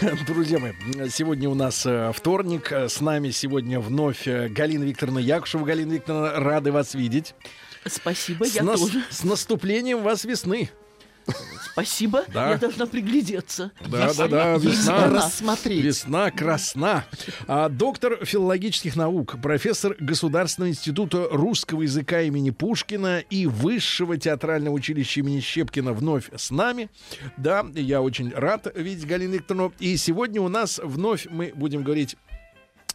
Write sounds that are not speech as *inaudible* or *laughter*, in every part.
*laughs* Друзья мои, сегодня у нас э, вторник. С нами сегодня вновь э, Галина Викторовна Якушева. Галина Викторовна, рады вас видеть. Спасибо, С, я нас- тоже. с наступлением вас весны. Спасибо, Да. я должна приглядеться. Да, Есть да, да, весна. Рассмотреть. Весна красна. А, доктор филологических наук, профессор Государственного института русского языка имени Пушкина и Высшего театрального училища имени Щепкина вновь с нами. Да, я очень рад видеть Галину Викторовну. И сегодня у нас вновь мы будем говорить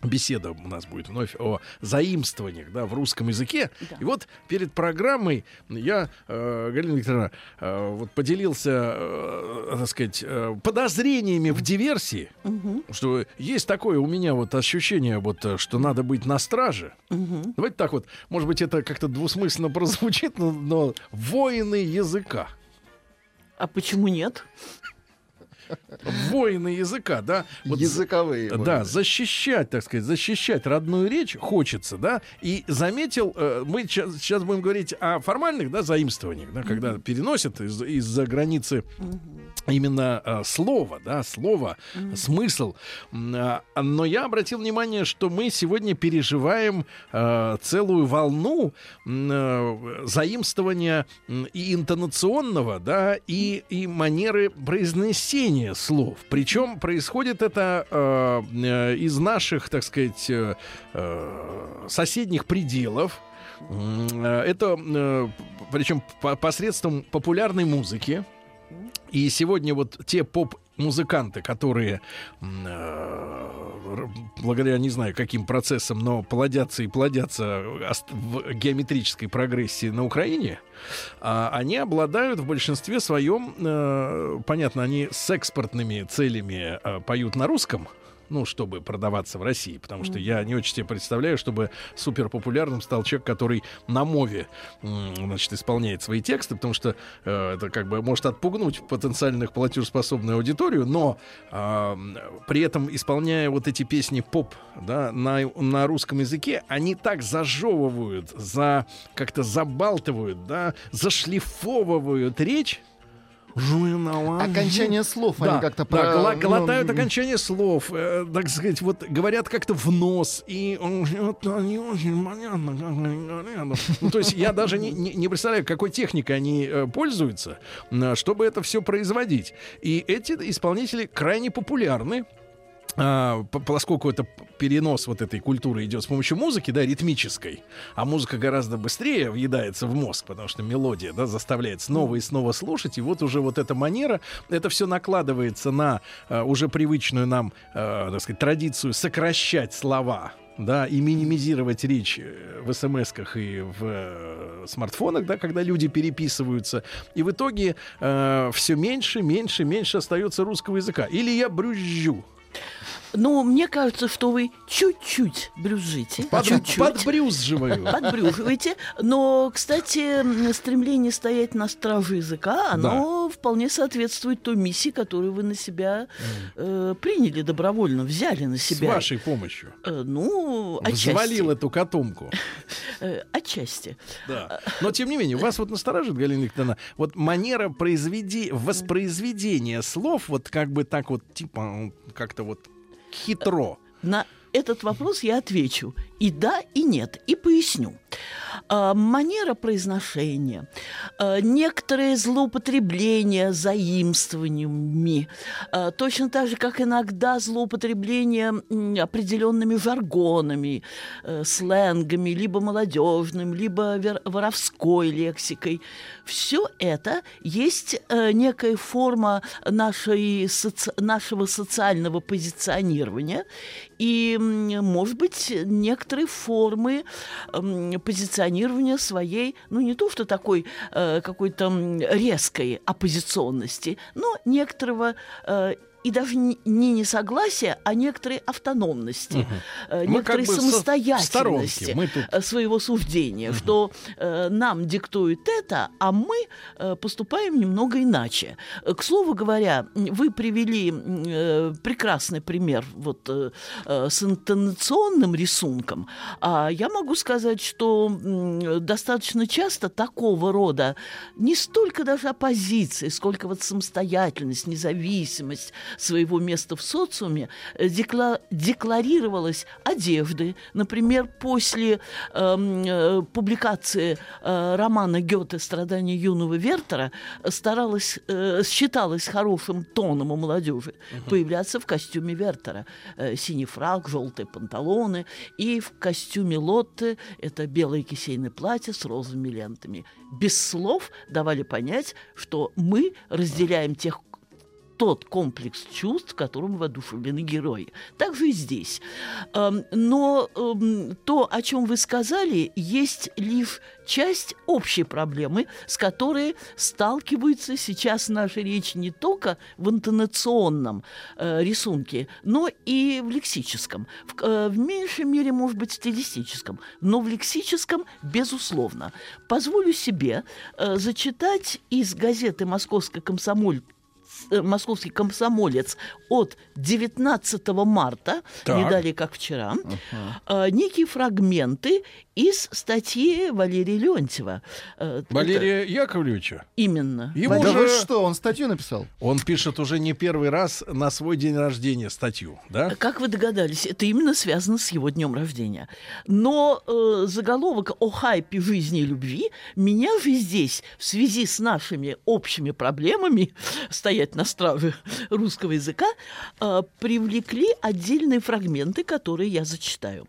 Беседа у нас будет вновь о заимствованиях да, в русском языке. Да. И вот перед программой я, э, Галина Викторовна, э, вот поделился, э, так сказать, э, подозрениями в диверсии. Мгм, Что есть такое у меня вот ощущение, вот, э, что надо быть на страже. мгм. Давайте так вот, может быть, это как-то двусмысленно прозвучит, но, но воины языка. А почему нет? Воины языка, да? Вот Языковые. Да, защищать, так сказать, защищать родную речь хочется, да. И заметил, э, мы сейчас, будем говорить о формальных, да, заимствованиях, да, когда переносят из- из-за границы именно э, слово, да, слово, смысл. М, а, Но я обратил внимание, что мы сегодня переживаем э, целую волну э, заимствования и интонационного, да, и, и манеры произнесения слов. Причем происходит это э, э, из наших, так сказать, э, э, соседних пределов. Э, Это э, причем по- посредством популярной музыки. И сегодня вот те поп-музыканты, которые э, благодаря не знаю каким процессам, но плодятся и плодятся ост- в геометрической прогрессии на Украине, а, они обладают в большинстве своем, э, понятно, они с экспортными целями э, поют на русском, ну, чтобы продаваться в России, потому что я не очень себе представляю, чтобы супер популярным стал человек, который на мове, значит, исполняет свои тексты, потому что э, это как бы может отпугнуть потенциальных платежеспособную аудиторию, но м, при этом исполняя вот эти песни поп, да, на, на русском языке, они так зажевывают, за как-то забалтывают, да, зашлифовывают речь. Окончание слов Да, они как-то да, про- гла- ну, глотают окончание слов, э, так сказать, вот говорят как-то в нос, и вот не очень понятно, как они говорят. Ну, то есть я даже не, не- не представляю, какой техникой они э, пользуются, чтобы это все производить. И эти исполнители крайне популярны. А, по- поскольку это перенос вот этой культуры идет с помощью музыки, да, ритмической, а музыка гораздо быстрее въедается в мозг, потому что мелодия, да, заставляет снова и снова слушать, и вот уже вот эта манера, это все накладывается на э, уже привычную нам, э, так сказать, традицию сокращать слова, да, и минимизировать речь э, в смс-ках и в э, смартфонах, да, когда люди переписываются. И в итоге все меньше, меньше, меньше остается русского языка. Или я брюзжу. Но мне кажется, что вы чуть-чуть брюзжите. Под, чуть-чуть. *laughs* подбрюзживаю. Подбрюживаете. Но, кстати, стремление стоять на страже языка, оно вполне соответствует той миссии, которую вы на себя э, приняли добровольно, взяли на С себя. вашей помощью. Э, ну, отчасти. Взвалил эту котомку. *laughs* Э, отчасти. Да. *laughs* Но тем не менее, вас вот настораживает, Галина Викторовна, вот манера произведи... воспроизведения слов, вот как бы так вот, типа, как-то вот хитро. На этот вопрос я отвечу и да, и нет, и поясню. А, манера произношения, а, некоторые злоупотребления заимствованиями, а, точно так же, как иногда злоупотребление определенными жаргонами, э, сленгами, либо молодежным, либо воровской лексикой. Все это есть э, некая форма нашей соци- нашего социального позиционирования и, может быть, некоторые формы м, позиционирования своей, ну не то что такой э, какой-то резкой оппозиционности, но некоторого э, и даже не несогласия, а некоторой автономности, угу. некоторой как бы самостоятельности мы тут... своего суждения, угу. что э, нам диктует это, а мы э, поступаем немного иначе. К слову говоря, вы привели э, прекрасный пример вот э, с интонационным рисунком, а я могу сказать, что э, достаточно часто такого рода не столько даже оппозиции, сколько вот самостоятельность, независимость своего места в социуме э, декла декларировалась одежды. Например, после эм, э, публикации э, романа Гёте «Страдания юного Вертера» старалась, э, считалось хорошим тоном у молодежи угу. появляться в костюме Вертера. Э, синий фраг, желтые панталоны и в костюме Лотте это белое кисейное платье с розовыми лентами. Без слов давали понять, что мы разделяем тех тот комплекс чувств, которым воодушевлены герои. Так же и здесь. Но то, о чем вы сказали, есть лишь часть общей проблемы, с которой сталкивается сейчас наша речь не только в интонационном э, рисунке, но и в лексическом. В, э, в меньшей мере, может быть, стилистическом, но в лексическом, безусловно. Позволю себе э, зачитать из газеты «Московская комсомоль» московский комсомолец от 19 марта, так. не далее как вчера, uh-huh. некие фрагменты из статьи Валерия Леонтьева. Э, Валерия Это... Яковлевича? Именно. Ему да же... вы что, он статью написал? Он пишет уже не первый раз на свой день рождения статью, да? Как вы догадались, это именно связано с его днем рождения. Но э, заголовок о хайпе жизни и любви меня же здесь, в связи с нашими общими проблемами, *laughs* стоять на страже русского языка, э, привлекли отдельные фрагменты, которые я зачитаю.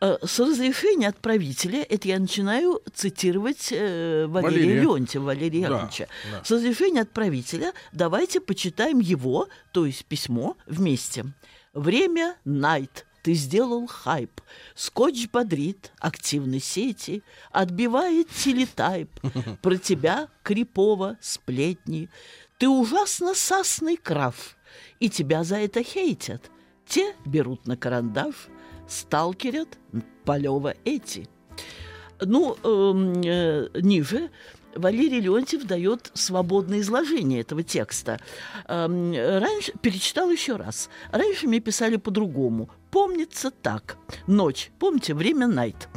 Э, с разрешения отправителя, это я начинаю цитировать э, Валерия, Валерия. Леонтьева, Валерия Яковлевича. Да, да. С разрешения отправителя давайте почитаем его, то есть письмо, вместе. Время Найт. Ты сделал хайп. Скотч бодрит активной сети, отбивает телетайп. Про тебя крипово сплетни. Ты ужасно сасный крав, и тебя за это хейтят. Те берут на карандаш, сталкерят Полева эти. Ну, эм, э, ниже Валерий Леонтьев дает свободное изложение этого текста. Эм, раньше перечитал еще раз. Раньше мне писали по-другому помнится так. Ночь. Помните, время найт.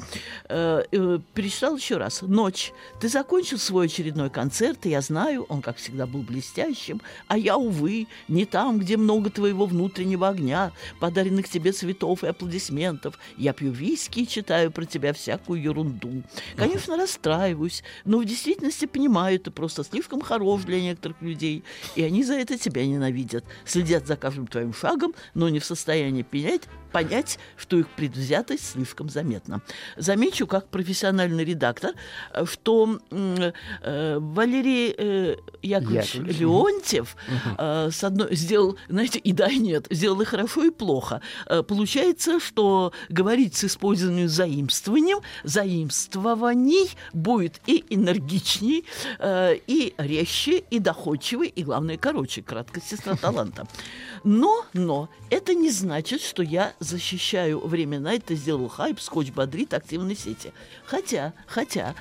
Э, э, перечитал еще раз. Ночь. Ты закончил свой очередной концерт, и я знаю, он, как всегда, был блестящим, а я, увы, не там, где много твоего внутреннего огня, подаренных тебе цветов и аплодисментов. Я пью виски и читаю про тебя всякую ерунду. Конечно, расстраиваюсь, но в действительности понимаю, ты просто слишком хорош для некоторых людей, и они за это тебя ненавидят, следят за каждым твоим шагом, но не в состоянии понять, понять, что их предвзятость слишком заметна. Замечу, как профессиональный редактор, что э, Валерий э, Яковлевич, Яковлевич Леонтьев э, с одной, сделал, знаете, и да, и нет, сделал и хорошо, и плохо. Э, получается, что говорить с использованием заимствованием, заимствований будет и энергичней, э, и резче, и доходчивый, и, главное, короче, краткость сестра *laughs* таланта. Но, но, это не значит, что я защищаю времена, это сделал хайп, скотч бодрит активной сети. Хотя, хотя,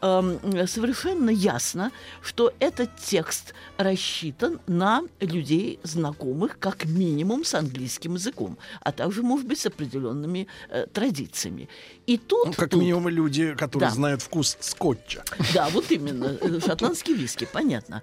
эм, совершенно ясно, что этот текст рассчитан на людей, знакомых как минимум с английским языком, а также, может быть, с определенными э, традициями. И тут... Ну, как тут, минимум люди, которые да. знают вкус скотча. Да, вот именно. Э, шотландский виски, понятно.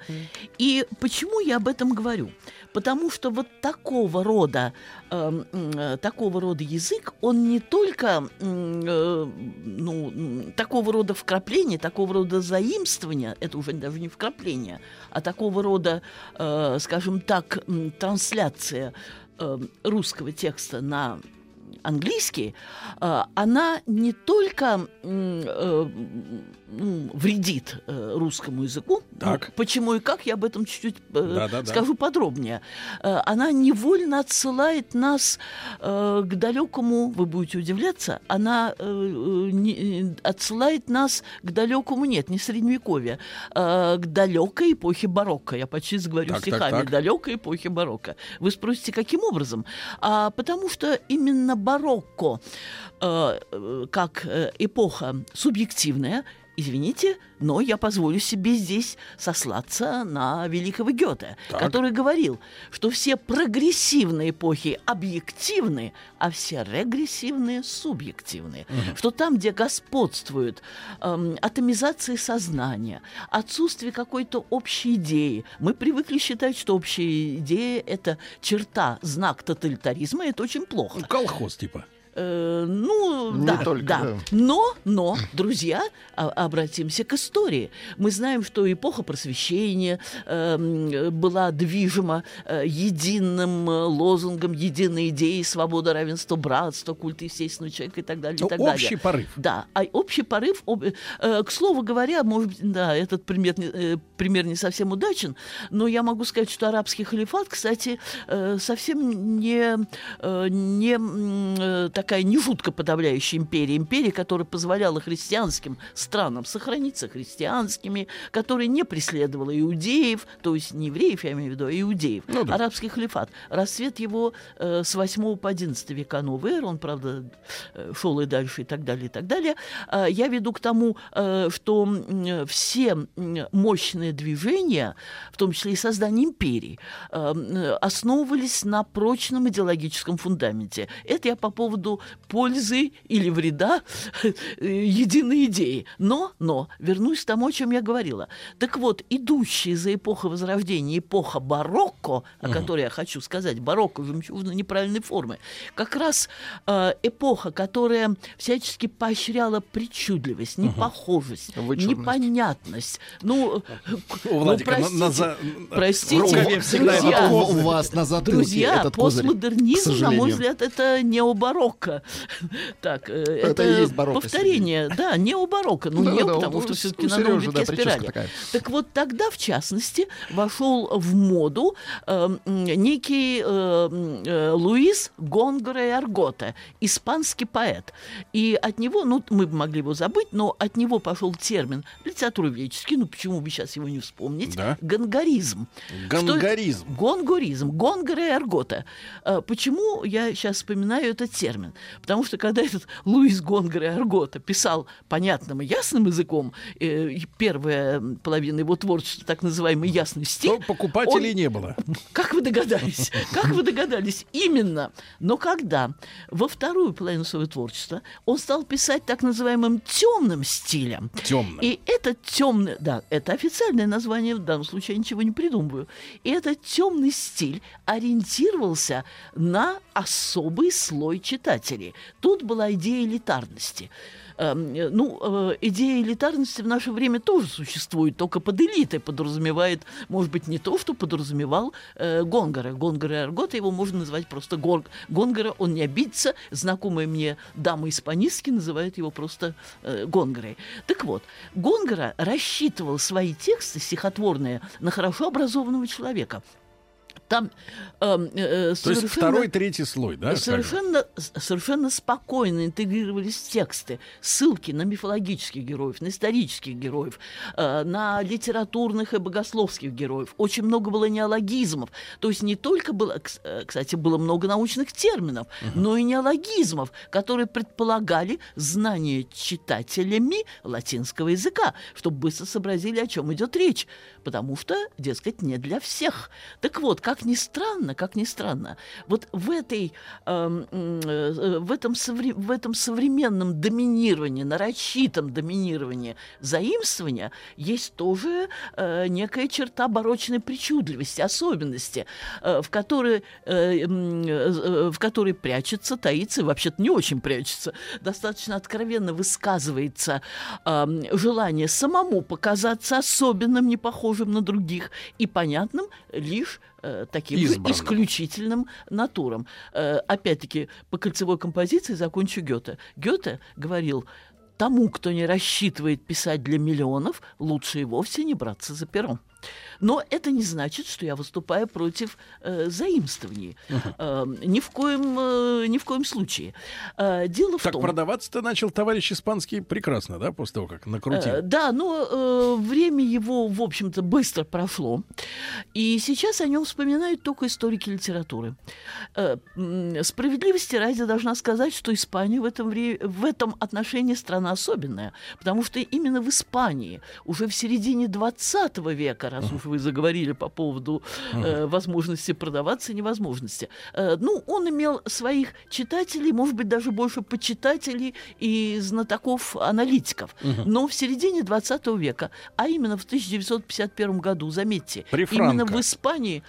И почему я об этом говорю? Потому что вот такого рода, эм, э, такого рода язык, он не только э, ну, такого рода вкрапления, такого рода заимствования, это уже даже не вкрапление, а такого рода, э, скажем так, трансляция э, русского текста на английский, э, она не только э, ну, вредит э, русскому языку. Так. Ну, почему и как, я об этом чуть-чуть э, Да-да-да. скажу подробнее. Э, она невольно отсылает нас э, к далекому, вы будете удивляться, она э, э, не- э, отсылает нас к далекому, нет, не средневековье, э, к далекой эпохе барокко. Я почти заговорю Так, так, стихами. так. Далекой эпохи барокко. Вы спросите, каким образом? А, потому что именно барокко э, э, как эпоха субъективная, извините, но я позволю себе здесь сослаться на великого Гёте, Так. который говорил, что все прогрессивные эпохи объективны, а все регрессивные субъективны. Что там, где господствует эм, атомизация сознания, отсутствие какой-то общей идеи, мы привыкли считать, что общая идея – это черта, знак тоталитаризма, это очень плохо. Ну, Колхоз типа. Э, ну, Не да, только, да. да. Но, но, друзья, а- обратимся к истории. Мы знаем, что эпоха просвещения эм, была движима э, единым э, лозунгом, единой идеей свобода, равенство, братство, культ естественного человека и так далее. Ну, и так общий далее. порыв. Да, а общий порыв, об- э, к слову говоря, может быть, да, этот пример э, пример не совсем удачен, но я могу сказать, что арабский халифат, кстати, э, совсем не, э, не э, такая не жутко подавляющая империя, империя, которая позволяла христианским странам сохраниться христианскими, которая не преследовала иудеев, то есть не евреев, я имею в виду, а иудеев. Ну да. Арабский халифат. Расцвет его э, с 8 по 11 века новой эры, он, правда, э, шел и дальше, и так далее, и так далее. А, я веду к тому, э, что м, все мощные движения, в том числе и создание империй, э, основывались на прочном идеологическом фундаменте. Это я по поводу пользы или вреда э, единой идеи. Но, но, вернусь к тому, о чем я говорила. Так вот, идущая за эпоха Возрождения, эпоха барокко, о которой я хочу сказать, барокко, жемчужно неправильной формы, как раз э, эпоха, которая всячески поощряла причудливость, непохожесть, Вычурность. непонятность. Ну, У Владика на- на за- простите, друзья, У вас на затылке Друзья, этот козырь, постмодернизм, на мой взгляд, это необарокко. *laughs* Так, э, это, и есть барокко, повторение, да, необарокко. Ну, Да, не, да, потому у- что у все-таки на новом да, витке прическа спирали. такая. Так вот тогда, в частности, вошел в моду э, некий э, э, Луис Гонгоре Аргота, испанский поэт. И от него, ну, мы бы могли его забыть, но от него пошел термин литературоведческий, ну, почему бы сейчас его не вспомнить, Да. гонгоризм. Что это? Гангаризм. Гонгоризм, гонгора и аргота. А, Почему я сейчас вспоминаю этот термин? Потому что когда этот Луис Гонгора и аргота писал понятным и ясным языком, э, первая половина его творчества, так называемый ясный стиль, То покупателей он- не было. как вы догадались? *laughs* Как вы догадались? Именно. Но когда во вторую половину своего творчества он стал писать так называемым темным стилем, Темным. и этот темный, да, это официальное название, в данном случае я ничего не придумываю. И этот темный стиль ориентировался на особый слой читателей. Тут была идея элитарности. Эм, э, Ну, э, идея элитарности в наше время тоже существует, только под элитой подразумевает, может быть, не то, что подразумевал э, Гонгора. Гонгора Аргота его можно назвать просто Гор... Гонгора, он не обидится. Знакомая мне дама из Паниски называет его просто Гонгорой. Так вот, Гонгора рассчитывал свои тексты стихотворные на хорошо образованного человека. Там эм, э, То есть второй, третий слой, да? совершенно, совершенно спокойно интегрировались тексты, ссылки на мифологических героев, на исторических героев, э, на литературных и богословских героев. Очень много было неологизмов. То есть не только было, э, кстати, было много научных терминов, но и неологизмов, которые предполагали знание читателями латинского языка, чтобы быстро сообразили, о чем идет речь. Потому что, дескать, не для всех. Так вот, как ни странно, как ни странно, вот в, этой, эм, э, в, этом, совре- в этом современном доминировании, нарочитом доминировании заимствования есть тоже э, некая черта барочной причудливости, особенности, э, в, которой, э, м, э, в которой прячется, таится, вообще-то не очень прячется, достаточно откровенно высказывается эм, желание самому показаться особенным, не похожим на других и понятным лишь э, таким Избранным. исключительным натурам. Э, опять-таки, по кольцевой композиции закончу Гёте. Гёте говорил, тому, кто не рассчитывает писать для миллионов, лучше и вовсе не браться за пером. Но это не значит, что я выступаю против э, заимствований. Э, ни, в коем, э, ни в коем случае. Э, дело Так в том... продаваться-то начал товарищ испанский прекрасно, да, после того, как накрутил. Э, Да, но э, время его, в общем-то, быстро прошло. И сейчас о нем вспоминают только историки литературы. Э, Справедливости ради должна сказать, что Испания в этом, вре- в этом отношении страна особенная. Потому что именно в Испании уже в середине 20 века, раз уж вы заговорили по поводу э, возможности продаваться, невозможности, э, ну, он имел своих читателей, может быть, даже больше почитателей и знатоков-аналитиков. Но в середине 20 века, а именно в 1951 году, заметьте, При именно в Испании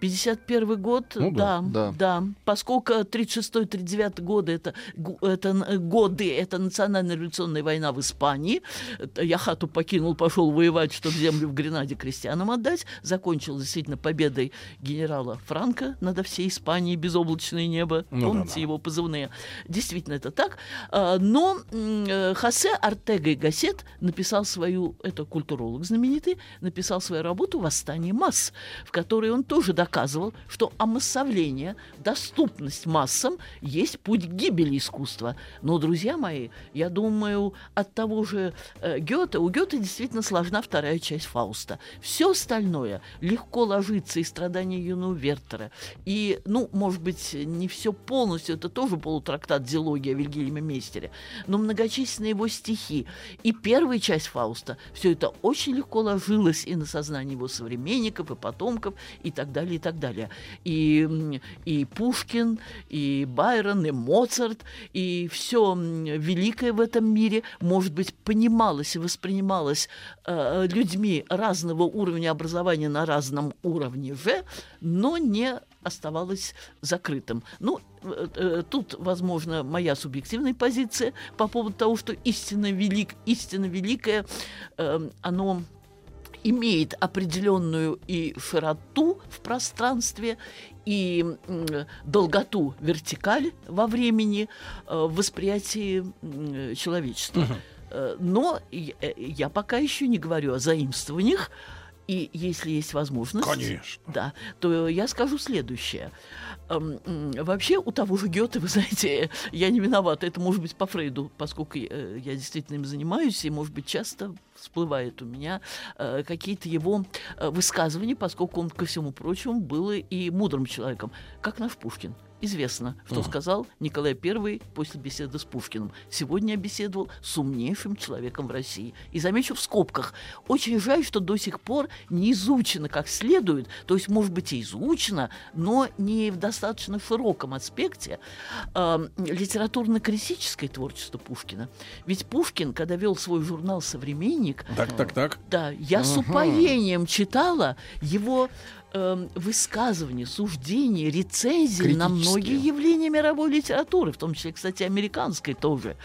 51 год, Ну да, да, да. да, поскольку 36-39 годы это, это годы, это национальная революционная война в Испании. Это Я хату покинул, пошел воевать, чтобы землю в Гренаде крестьянам отдать. Закончил действительно победой генерала Франка над всей Испанией безоблачное небо. Ну Помните да-да. его позывные? Действительно, это так. А, Но э, Хосе Артега и Гассет написал свою, это культуролог знаменитый, написал свою работу «Восстание масс», в которой он тоже доказывал, что омассовление, доступность массам есть путь к гибели искусства. Но, друзья мои, я думаю, от того же э, Гёте, у Гёте действительно сложна вторая часть Фауста. Все остальное легко ложится и страдания юного Вертера, и, ну, может быть, не все полностью, это тоже полутрактат «Дилогия» Вильгельма Мейстере, но многочисленные его стихи и первая часть Фауста, все это очень легко ложилось и на сознание его современников, и потомков, и так далее, так далее. И, и Пушкин, и Байрон, и Моцарт, и все великое в этом мире, может быть, понималось и воспринималось э, людьми разного уровня образования на разном уровне же, но не оставалось закрытым. Ну, э, э, тут, возможно, моя субъективная позиция по поводу того, что истинно велик, истинно великое, э, оно имеет определенную и широту в пространстве, и долготу вертикаль во времени э, в восприятии человечества. Э, Но я, э, я пока еще не говорю о заимствованиях, и если есть возможность, Конечно. да, то я скажу следующее. Эм, Вообще у того же Гёте, вы знаете, я не виновата, это может быть по Фрейду, поскольку я действительно им занимаюсь, и, может быть, часто всплывают у меня э, какие-то его э, высказывания, поскольку он, ко всему прочему, был и мудрым человеком, как наш Пушкин. Известно, что сказал Николай I после беседы с Пушкиным. Сегодня я беседовал с умнейшим человеком в России. И замечу в скобках, очень жаль, что до сих пор не изучено как следует, то есть, может быть, и изучено, но не в достаточно широком аспекте э, литературно-критическое творчество Пушкина. Ведь Пушкин, когда вел свой журнал «Современник», Так, так, так. да, я с упоением читала его эм, высказывания, суждения, рецензии на многие явления мировой литературы, в том числе, кстати, американской тоже.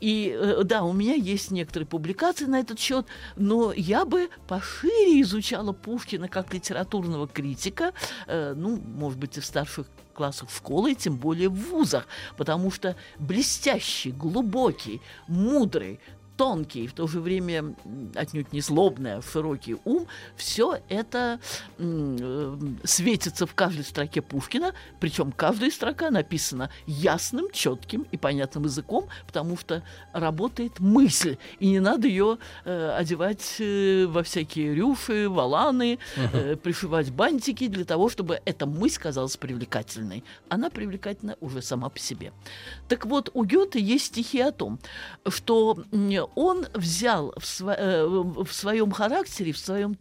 И э, да, у меня есть некоторые публикации на этот счет, но я бы пошире изучала Пушкина как литературного критика, э, ну, может быть, и в старших классах школы, и тем более в вузах, потому что блестящий, глубокий, мудрый, тонкий, в то же время отнюдь не злобный, а широкий ум, все это э, светится в каждой строке Пушкина, причем каждая строка написана ясным, четким и понятным языком, потому что работает мысль, и не надо ее э, одевать э, во всякие рюши, валаны, э, пришивать бантики для того, чтобы эта мысль казалась привлекательной. Она привлекательна уже сама по себе. Так вот, у Гёте есть стихи о том, что он взял в, сво- э, в своем характере, в своем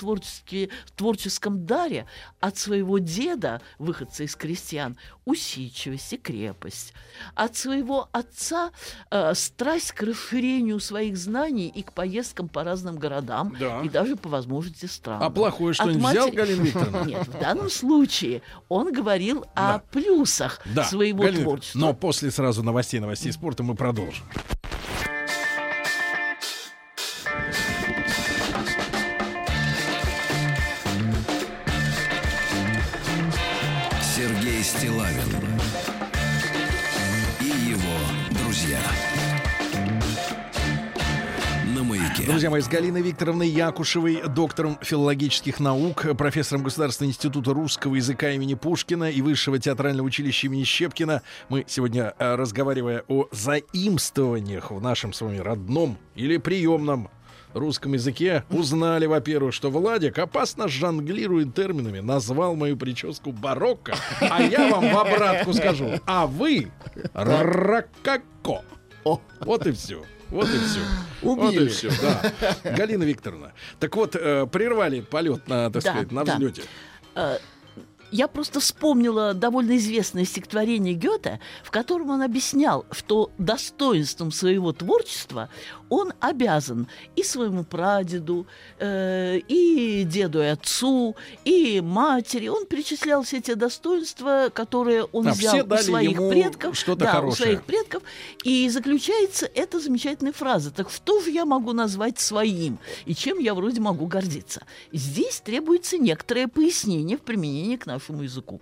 творческом даре от своего деда, выходца из крестьян, усидчивость и крепость. От своего отца э, страсть к расширению своих знаний и к поездкам по разным городам, Да. и даже по возможности странам. А плохое От что-нибудь матери- взял, Галина Викторовна? *laughs* Нет, в данном случае он говорил Да. о плюсах Да, своего Галина творчества. Но после сразу новостей, новостей спорта мы продолжим. Стилавин и его друзья. маяке. Друзья мои, с Галиной Викторовной Якушевой, доктором филологических наук, профессором Государственного института русского языка имени Пушкина и Высшего театрального училища имени Щепкина, мы сегодня, э, разговаривая о заимствованиях в нашем с вами родном или приемном русском языке, узнали, во-первых, что Владик опасно жонглирует терминами, назвал мою прическу барокко, а я вам в обратку скажу, а вы ракако. Вот и все. Вот и все. Вот и Убили. все, да. Галина Викторовна. Так вот, э, прервали полет на, так Да, сказать, на да. взлете. Э, Я просто вспомнила довольно известное стихотворение Гёте, в котором он объяснял, что достоинством своего творчества он обязан и своему прадеду, э, и деду и отцу, и матери. Он перечислял все те достоинства, которые он А, взял у своих предков. что-то да, у хорошее. своих предков. И заключается эта замечательная фраза. Так что же я могу назвать своим? И чем я вроде могу гордиться? Здесь требуется некоторое пояснение в применении к нашему языку.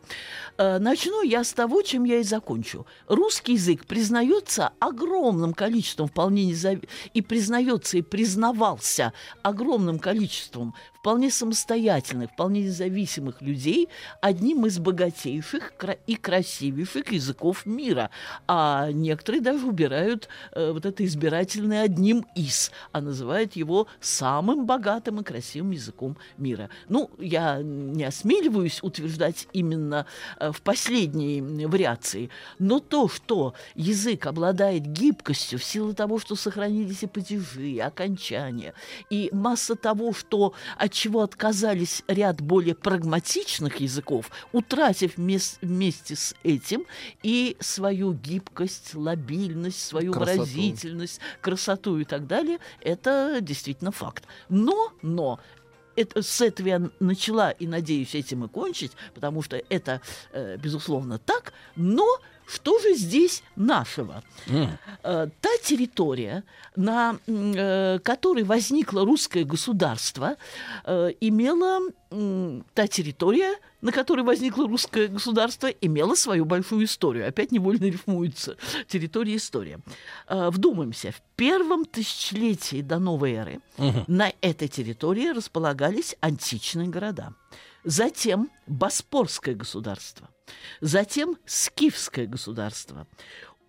Э, Начну я с того, чем я и закончу. Русский язык признается огромным количеством вполне незав... и признается и признавался огромным количеством вполне самостоятельных, вполне независимых людей одним из богатейших и красивейших языков мира. А некоторые даже убирают э, вот это избирательное одним из, а называют его самым богатым и красивым языком мира. Ну, я не осмеливаюсь утверждать именно э, в последней вариации, но то, что язык обладает гибкостью в силу того, что сохранились и падежи, и окончания, и масса того, что от чего отказались ряд более прагматичных языков, утратив вмес- вместе с этим и свою гибкость, лобильность, свою Красоту. выразительность, красоту и так далее, это действительно факт. Но, но, это, с этого я начала и надеюсь этим и кончить, потому что это, э, безусловно, так. Но что же здесь нашего? Э, та территория, на э, которой возникло русское государство, э, имела та территория, на которой возникло русское государство, имела свою большую историю. Опять невольно рифмуется территория и история. Вдумаемся, в первом тысячелетии до новой эры на этой территории располагались античные города. Затем Боспорское государство. Затем Скифское государство.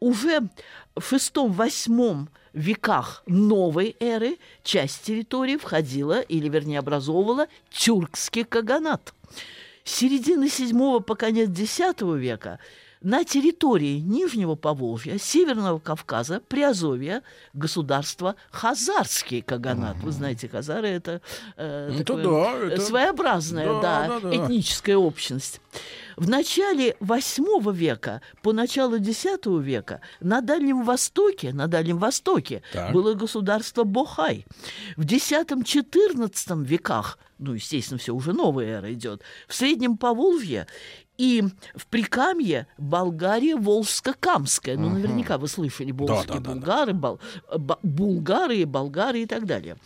Уже в шестом-восьмом веках новой эры часть территории входила, или вернее образовывала, тюркский каганат. С середины седьмого по конец X века на территории Нижнего Поволжья, Северного Кавказа, Приазовья государство Хазарский каганат. Вы знаете, хазары это, э, Это такое, да, это- своеобразная да, да, да. этническая общность. В начале VIII века, по началу X века на Дальнем Востоке, на Дальнем Востоке Так. было государство Бохай. В X-XIV веках, ну, естественно, все уже новая эра идет, в Среднем Поволжье и в Прикамье Болгария Волжско-Камская. Ну, наверняка вы слышали волжские да, да, да. булгары, бол- ба- булгары, болгары и так далее.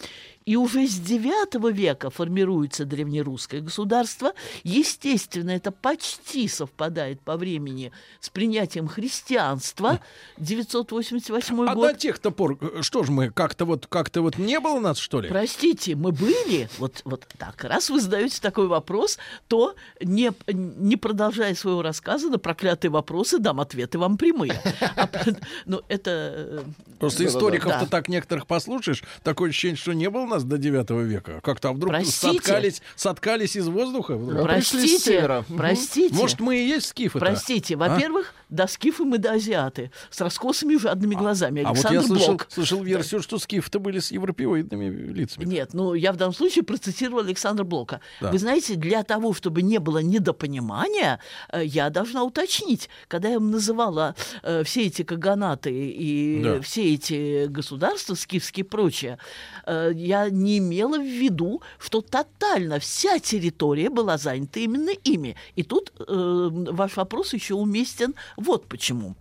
И уже с IX века формируется древнерусское государство. Естественно, это почти совпадает по времени с принятием христианства. 988 А год. до тех-то пор, э, что ж мы, как-то вот, как-то вот не было нас, что ли? Простите, мы были, вот, вот так, раз вы задаете такой вопрос, то не, не продолжая своего рассказа на проклятые вопросы, дам ответы вам прямые. *laughs* А Ну, это... э, Просто историков-то так некоторых послушаешь, такое ощущение, что не было нас до 9 века. Как-то а вдруг Простите. соткались, соткались из воздуха? Простите, *laughs* простите. Может, мы и есть скифы Простите, во-первых, до скифы мы до азиаты, с раскосыми жадными глазами. А вот Александр я слышал, Блок. слышал версию, что скифы-то были с европеоидными лицами. Нет, ну я в данном случае процитировала Александра Блока. Да. Вы знаете, для того, чтобы не было недопонимания, э, я должна уточнить, когда я называла э, все эти каганаты и Да. все эти государства, скифские и прочее, э, я не имела в виду, что тотально вся территория была занята именно ими. И тут э, ваш вопрос еще уместен вот почему.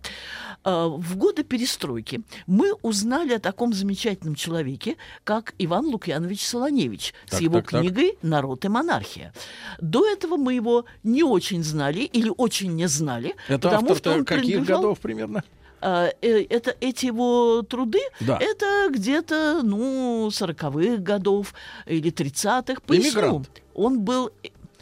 Э, В годы перестройки мы узнали о таком замечательном человеке, как Иван Лукьянович Солоневич Так, с его так, так. книгой «Народ и монархия». До этого мы его не очень знали или очень не знали, Это потому что автор-то он каких принадлежал- годов примерно? А, э, это, эти его труды, Да. это где-то, ну, 40-х годов или 30-х. Поясню. Иммигрант. Он был...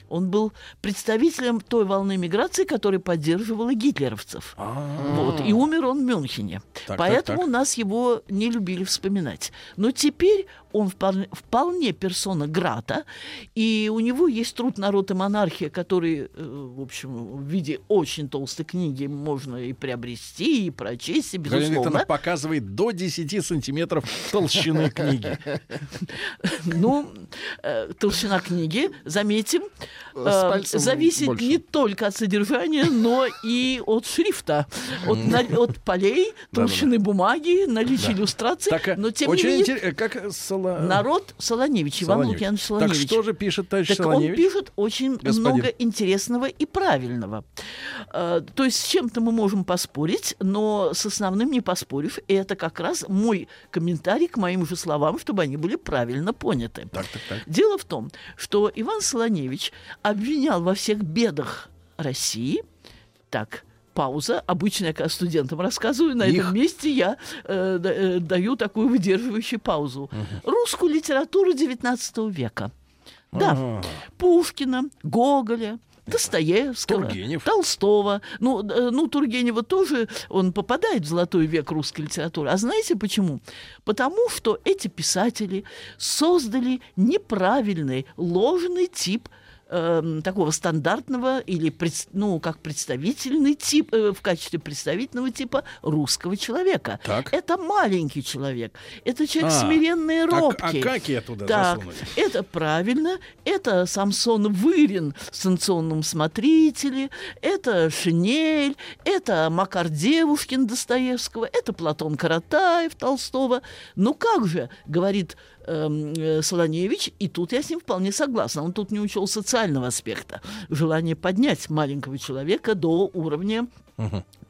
Он был представителем той волны миграции, которая поддерживала гитлеровцев. Вот. И умер он в Мюнхене. так, Поэтому так. нас его не любили вспоминать. Но теперь он вполне, вполне персона Грата, и у него есть труд «Народ и монархия», который, э, в общем, в виде очень толстой книги можно и приобрести, и прочесть, и, безусловно. Показывает до 10 сантиметров толщины книги. *laughs* Ну, э, толщина книги, заметим, э, зависит не только от содержания, но и от шрифта, от, полей, толщины бумаги, наличия иллюстраций. Но тем не очень менее, интересно, как Сола- народ Солоневич, Иван Солоневич. Лукьянович Так Солоневич. что же пишет товарищ Так он Солоневич? пишет очень Господин. много интересного и правильного. Э, То есть с чем-то мы можем поспорить, но с основным не поспорив. И это как раз мой комментарий к моим же словам, чтобы они были правильно поняты. Так, так, так. Дело в том, что Иван Солоневич обвинял во всех бедах России. Так, пауза. Обычно я когда студентам рассказываю, на Их. этом месте я э, да- э, даю такую выдерживающую паузу. Русскую литературу XIX века. Да, А. Пушкина, Гоголя, Достоевского, Тургенев. Толстого. Ну, э, ну, Тургенева тоже, он попадает в золотой век русской литературы. А знаете почему? Потому что эти писатели создали неправильный, ложный тип эм, такого стандартного или ну как представительный тип э, в качестве представительного типа русского человека. Так. Это маленький человек, это человек А, смиренный и а- робкий. а как я туда так, засунули? это правильно. Это Самсон Вырин в «Станционном смотрителе», это Шинель, это Макар Девушкин Достоевского, это Платон Каратаев Толстого. Ну как же, говорит э, Солоневич, и тут я с ним вполне согласна. Он тут не учел социального аспекта. Желание поднять маленького человека до уровня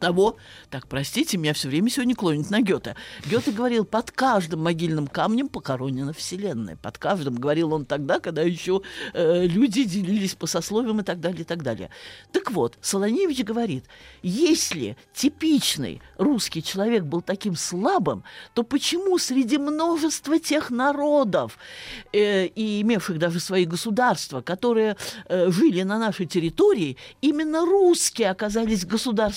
того, так, простите, меня все время сегодня клонит на Гёте. Гёте говорил, под каждым могильным камнем похоронена Вселенная. Под каждым, говорил он тогда, когда еще э, люди делились по сословиям и так далее, и так далее. Так вот, Солоневич говорит, если типичный русский человек был таким слабым, то почему среди множества тех народов, э, и имевших даже свои государства, которые э, жили на нашей территории, именно русские оказались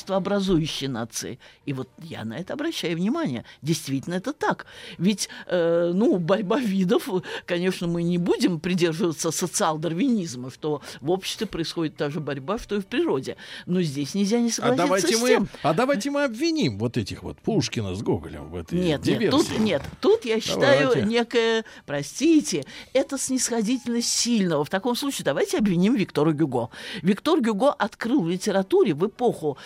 государствообразующей нацией? И вот я на это обращаю внимание. Действительно, это так. Ведь, э, ну, борьба видов, конечно, мы не будем придерживаться социал-дарвинизма, что в обществе происходит та же борьба, что и в природе. Но здесь нельзя не А согласиться давайте, с мы, тем. а давайте мы обвиним вот этих вот Пушкина с Гоголем в этой Нет, нет, диверсии. тут, нет, тут я считаю Давайте. некое, простите, это снисходительность сильного. В таком случае давайте обвиним Виктора Гюго. Виктор Гюго открыл в литературе в эпоху,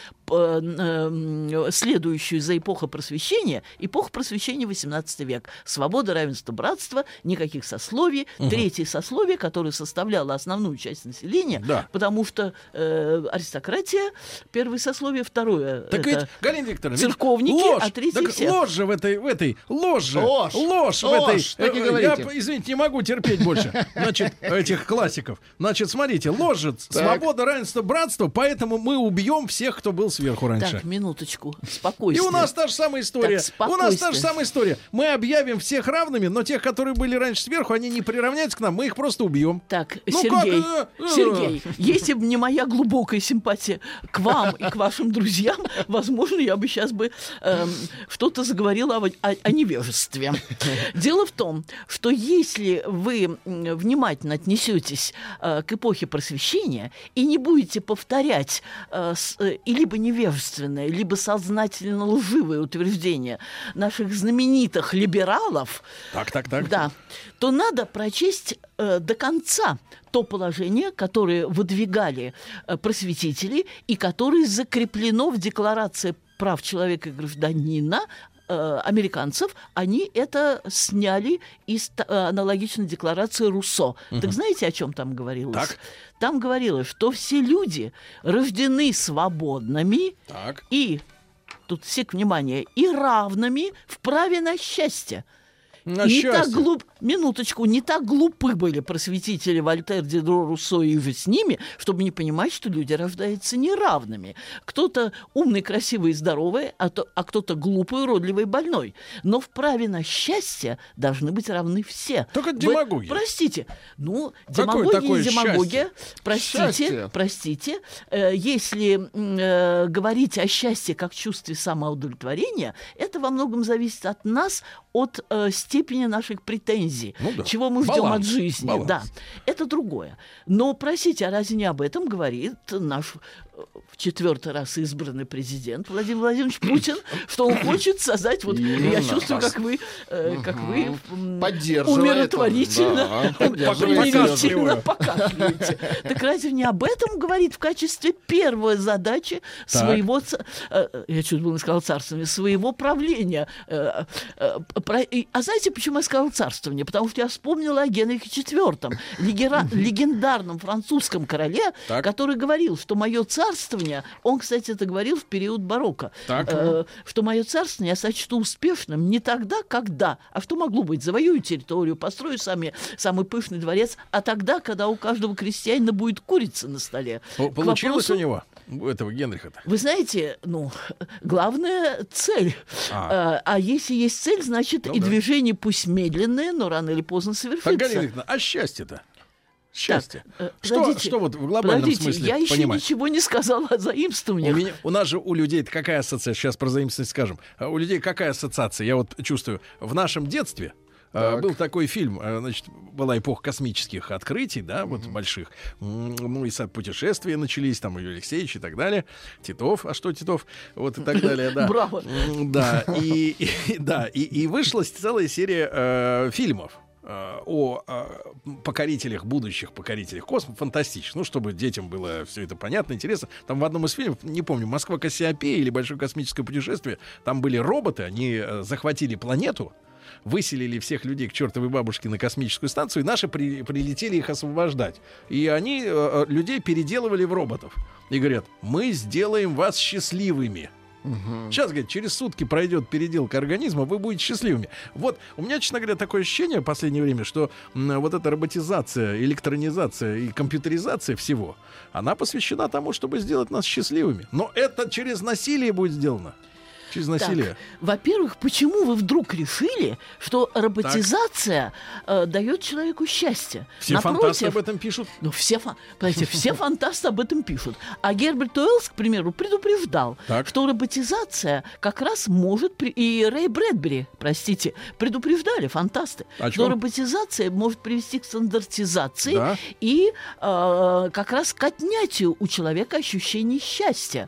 следующую за эпоху просвещения, эпоха просвещения 18 век. Свобода, равенство, братство, никаких сословий. Третье сословие, которое составляло основную часть населения, Да. потому что э, аристократия, первое сословие, второе. Так это ведь, Галина Викторовна, ведь церковники, ложь, а третье так все. ложь же в этой, в этой, ложь же, Ложь. ложь, в Ложь, этой. так и э, говорите. Я, извините, не могу терпеть больше, значит, этих классиков. Значит, смотрите, ложь же, свобода, равенство, братство, поэтому мы убьем всех, кто был сверху раньше. Так, минуточку, *laughs* И спокойствие. у нас та же самая история. Так, у нас та же самая история. Мы объявим всех равными, но тех, которые были раньше сверху, они не приравняются к нам, мы их просто убьем. Так, Ну Сергей, как, э, э. Сергей, если бы не моя глубокая симпатия к вам и к вашим друзьям, *laughs* возможно, я бы сейчас бы эм, что-то заговорила о, о- о невежестве. *laughs* Дело в том, что если вы внимательно отнесетесь э, к эпохе просвещения и не будете повторять э, с- э, и либо невежественное, либо сознательно лживое утверждение наших знаменитых либералов, Так, так, так. да, то надо прочесть э, до конца то положение, которое выдвигали э, просветители и которое закреплено в Декларации прав человека и гражданина э, американцев, они это сняли из э, аналогичной декларации Руссо. Так знаете, о чем там говорилось? Так. Там говорилось, что все люди рождены свободными Так. и, тут сек внимание, и равными в праве на счастье. На не счастье. так глуп... минуточку, не так глупы были просветители Вольтер, Дидро, Руссо и же с ними, чтобы не понимать, что люди рождаются неравными. Кто-то умный, красивый и здоровый, а, то, а кто-то глупый, уродливый, больной. Но в праве на счастье должны быть равны все. Только Вы- демагогия. простите. Ну, Какое демагогия такое и демагогия. счастье? Простите, Счастье. простите. Э, если э, говорить о счастье как чувстве самоудовлетворения, это во многом зависит от нас, от э, степени наших претензий. Ну да. Чего мы ждем от жизни. баланс. Да, это другое. Но, простите, а разве не об этом говорит наш в четвертый раз избранный президент Владимир Владимирович Путин, *laughs* что он хочет создать, вот я Именно. чувствую, как вы, э, как вы умиротворительно, Да, примирительно её. покашливаете. Так разве не об этом говорит в качестве первой задачи Так. своего, э, э, я чуть было не сказал царствования, своего правления? Э, э, про- и- А знаете, почему я сказал царствование? Потому что я вспомнила о Генрихе IV, легера- легендарном французском короле, Так. который говорил, что мое царствование, он, кстати, это говорил в период барокко, Так. э, что мое царствование я сочту успешным не тогда, когда, а что могло быть, завоюю территорию, построю сами, самый пышный дворец, а тогда, когда у каждого крестьянина будет курица на столе. Получилось вопросу- у него, у этого Генриха-то? Вы знаете, ну, главная цель. А. А, а если есть цель, значит Ну и да. движение пусть медленное, но рано или поздно совершится. Так, Галина Викторовна, а счастье-то? Счастье. э, что, подождите, что вот в глобальном Подождите, смысле я еще понимать? ничего не сказала о У, заимствованиях. меня, у нас же у людей какая ассоциация? Сейчас про заимствованность скажем. А У людей какая ассоциация? Я вот чувствую. В нашем детстве э, Так. был такой фильм, э, значит, была эпоха космических открытий, да, вот больших. М, Ну и путешествия начались, там, и Алексеевич и так далее. Титов, а что Титов? Вот и так далее, да. *laughs* Браво. Да, и, *laughs* и- да, и, и вышла целая серия э, фильмов о э, покорителях, будущих покорителях космоса. Фантастично. Ну, чтобы детям было все это понятно, интересно. Там в одном из фильмов, не помню, Москва Кассиопея или Большое космическое путешествие, там были роботы, они э, захватили планету, выселили всех людей к чертовой бабушке на космическую станцию, и наши при- прилетели их освобождать. И они э, э, людей переделывали в роботов. И говорят, мы сделаем вас счастливыми. Сейчас, говорит, через сутки пройдет переделка организма, вы будете счастливыми. Вот, у меня, честно говоря, такое ощущение в последнее время, что вот эта роботизация, электронизация и компьютеризация всего, она посвящена тому, чтобы сделать нас счастливыми. Но это через насилие будет сделано. Через насилие. Во-первых, почему вы вдруг решили, что роботизация э, дает человеку счастье? Все фантасты об этом пишут. Ну, все, понимаете, все фантасты об этом пишут. А Герберт Уэллс, к примеру, предупреждал, Так. что роботизация как раз может... при- И Рэй Брэдбери, простите, предупреждали фантасты, О что роботизация может привести к стандартизации Да. и э, как раз к отнятию у человека ощущения счастья.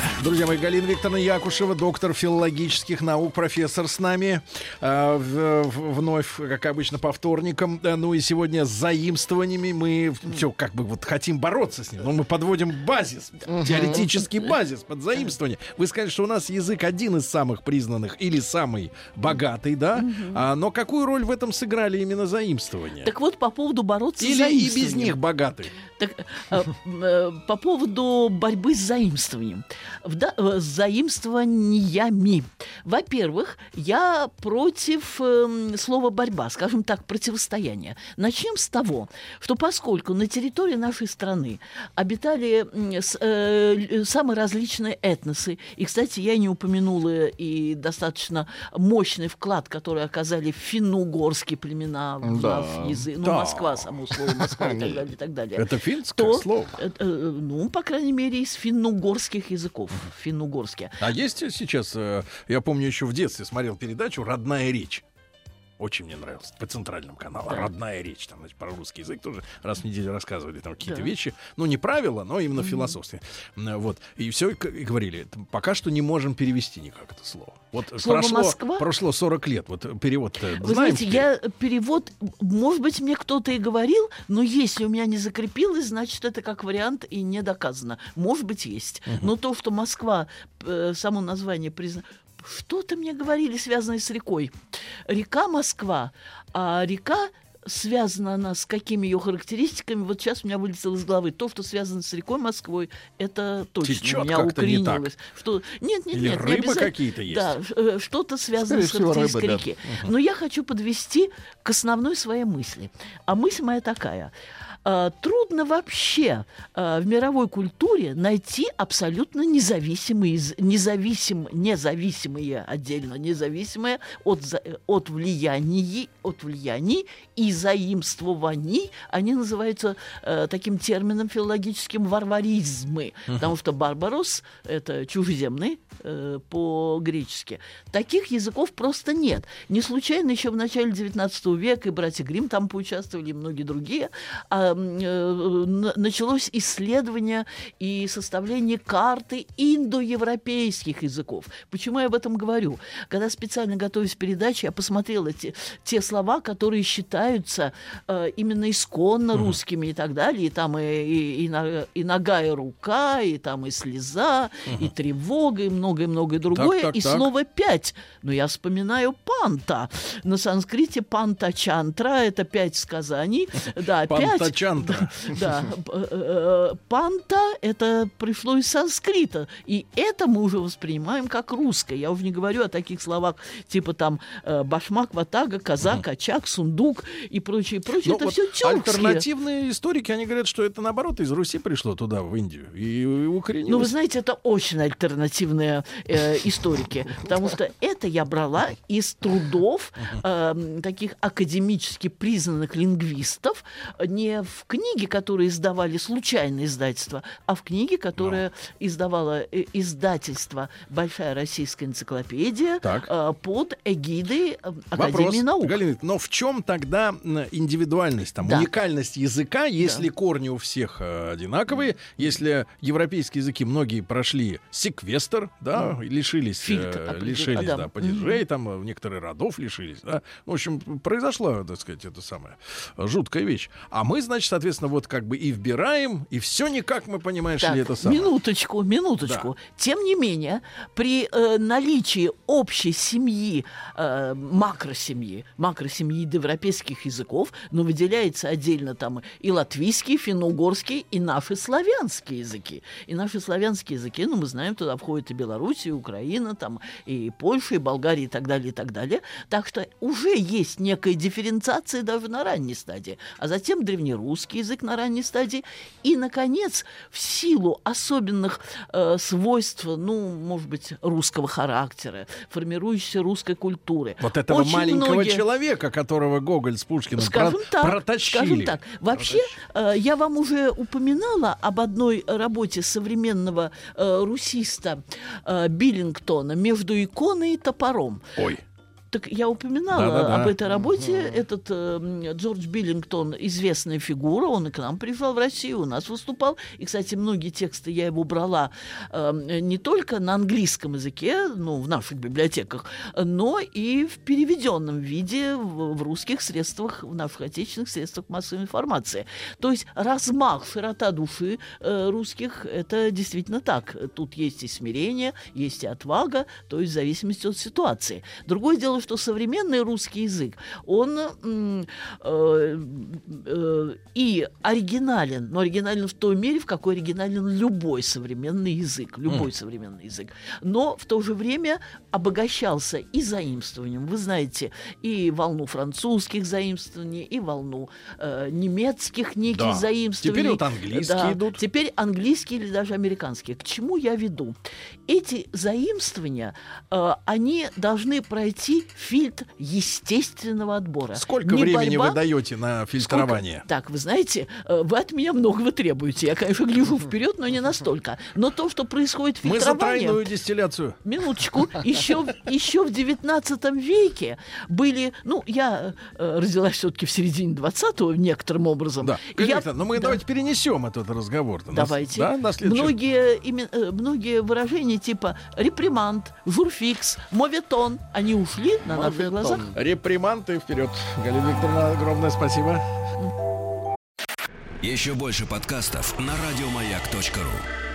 маяке. Друзья мои, Галина Викторовна Якушева, доктор филологических наук, профессор с нами. э, в- в- вновь, как обычно, по вторникам. Э, Ну и сегодня с заимствованиями мы все как бы вот хотим бороться с ним. Но мы подводим базис, теоретический базис под заимствование. Вы сказали, что у нас язык один из самых признанных или самый богатый, да? А, но какую роль в этом сыграли именно заимствования? Так вот, по поводу бороться с Или и без них богатый? Так, э, э, по поводу борьбы с заимствованием. В да- э, с заимствованиями. Во-первых, я против эм, слова борьба, скажем так, противостояние. Начнем с того, что поскольку на территории нашей страны обитали самые различные этносы, и, кстати, я не упомянула и достаточно мощный вклад, который оказали финно-угорские племена в Да. наш язык, ну, Да. Москва, само слово Москва и так далее, и так далее Это финское то, слово. э, э, ну, по крайней мере, из финно-угорских языков. Финно-угорские. А есть сейчас, э, я помню, еще в детстве смотрел передачу «Родная речь». Очень мне нравилось. По центральным каналам. Да. Родная речь. Там, значит, про русский язык тоже раз в неделю рассказывали там какие-то Да. вещи. Ну, не правила, но именно философские. М, Вот. И все и говорили, «Т- пока что не можем перевести никак это слово. Вот Слово прошло, «Москва»? прошло 40 лет. Вот перевод Вы знаете, я перевод, может быть, мне кто-то и говорил, но если у меня не закрепилось, значит, это как вариант и не доказано. Может быть, есть. Но то, что Москва, э, само название признано... что-то мне говорили, связанное с рекой. Река Москва, а река связана она с какими ее характеристиками, вот сейчас у меня вылетело из головы. То, что связано с рекой Москвой, это точно Течет меня как-то не так. укоренилось. Что... Нет, нет, Или нет. не рыбы обязательно. какие-то есть? Да, э, что-то связано Скорее с характеристикой рыбы, да. реки. Но я хочу подвести к основной своей мысли. А мысль моя такая. А, Трудно вообще а, в мировой культуре найти абсолютно независимые, независим, независимые отдельно независимые от, э, от влияний, от влияний и заимствований. Они называются э, таким термином филологическим варваризмы, потому что барбарос это чужеземный э, по-гречески. Таких языков просто нет. Не случайно еще в начале XIX века и братья Грим там поучаствовали, и многие другие, а, э, началось исследование и составление карты индоевропейских языков. Почему я об этом говорю? Когда специально готовясь к передаче, я посмотрела те, те слова, которые считаются э, именно исконно русскими и так далее. И там и, и, и, на- и нога, и рука, и там и слеза, и тревога, и многое-многое другое. так, и так. снова пять. Но я вспоминаю панта. На санскрите панта чантра это пять сказаний. *laughs* Да, пять. Пантачантра. *laughs* Да, п- э, панта это пришло из санскрита, и это мы уже воспринимаем как русское. Я уже не говорю о таких словах типа там э, башмак, ватага, казак, очаг, сундук и прочее, прочее. Ну, это все тюркские. альтернативные историки, они говорят, что это наоборот из Руси пришло туда, в Индию, и укоренилось. Ну, вы знаете, это очень альтернативные э, историки, потому что это я брала из трудов э, таких академически признанных лингвистов, не в книге, которые издавали случайное издательство, а в книге, которая издавала э, издательство «Большая российская энциклопедия» Так. э, под эгидой э, Вопрос, Академии наук. Галина, но в чем тогда индивидуальность, там, Да. уникальность языка, если корни у всех э, одинаковые, если европейские языки многие прошли секвестр, да, и лишились, Фильтр лишились, да. да, падежей, там, э, некоторые родов лишились, да. В общем, произошла, так сказать, это самая э, жуткая вещь. А мы, значит, соответственно, вот как бы и вбираем, и все никак мы, понимаешь Так, ли, это самое. минуточку, минуточку. Тем не менее, при э, наличии общей семьи, э, макросемьи, макросемьи индоевропейских языков, но выделяется отдельно там и латвийский, финно-угорский, и наши славянские языки. И наши славянские языки, ну, мы знаем, туда входит и Беларусь, и Украина, там, и Польша, и Болгария, и так далее, и так далее. Так что уже есть некая дифференциация даже на ранней стадии. А затем древнерусский язык на ранней стадии. И, наконец, в силу особенных э, свойств, ну, может быть, русского характера, формирующейся русской культуры. Вот этого очень маленького многие- человека, которого Гоголь с Пушкиным Скажем про- так, протащили. скажем так. Вообще, э, я вам уже упоминала об одной работе современного э, русиста э, Биллингтона «Между иконой и топором». Ой. Так я упоминала Да-да-да. об этой работе. Этот э, Джордж Биллингтон известная фигура, он и к нам приезжал в Россию, у нас выступал. И, кстати, многие тексты я его брала э, не только на английском языке, ну, в наших библиотеках, но и в переведенном виде в, в русских средствах, в наших отечественных средствах массовой информации. То есть размах, широта души э, русских, это действительно так. Тут есть и смирение, есть и отвага, то есть в зависимости от ситуации. Другое дело, что современный русский язык, он э, э, и оригинален, но оригинален в той мере, в какой оригинален любой современный язык, любой современный язык. Но в то же время обогащался и заимствованием. Вы знаете, и волну французских заимствований, и волну э, немецких неких Да. заимствований. Теперь вот английские идут. Теперь английские или даже американские. К чему я веду? Эти заимствования, э, они должны пройти фильтр естественного отбора. Сколько Не времени борьба, вы даете на фильтрование? Сколько- Так, вы знаете, э, вы от меня многого требуете. Я, конечно, гляжу вперед, но не настолько. Но то, что происходит Мы за фильтрование... тройную дистилляцию. Минуточку. Еще, еще в 19 веке были... Ну, я э, родилась все-таки в середине 20-го некоторым образом. Да. Я- но мы да. давайте перенесем этот разговор. Давайте. Да, на следующий. многие, имен- э, многие выражения типа реприманд, журфикс, моветон, они ушли на наших глазах. Реприманты вперед. Галина Викторовна, огромное спасибо. Еще больше подкастов на радиомаяк.ру.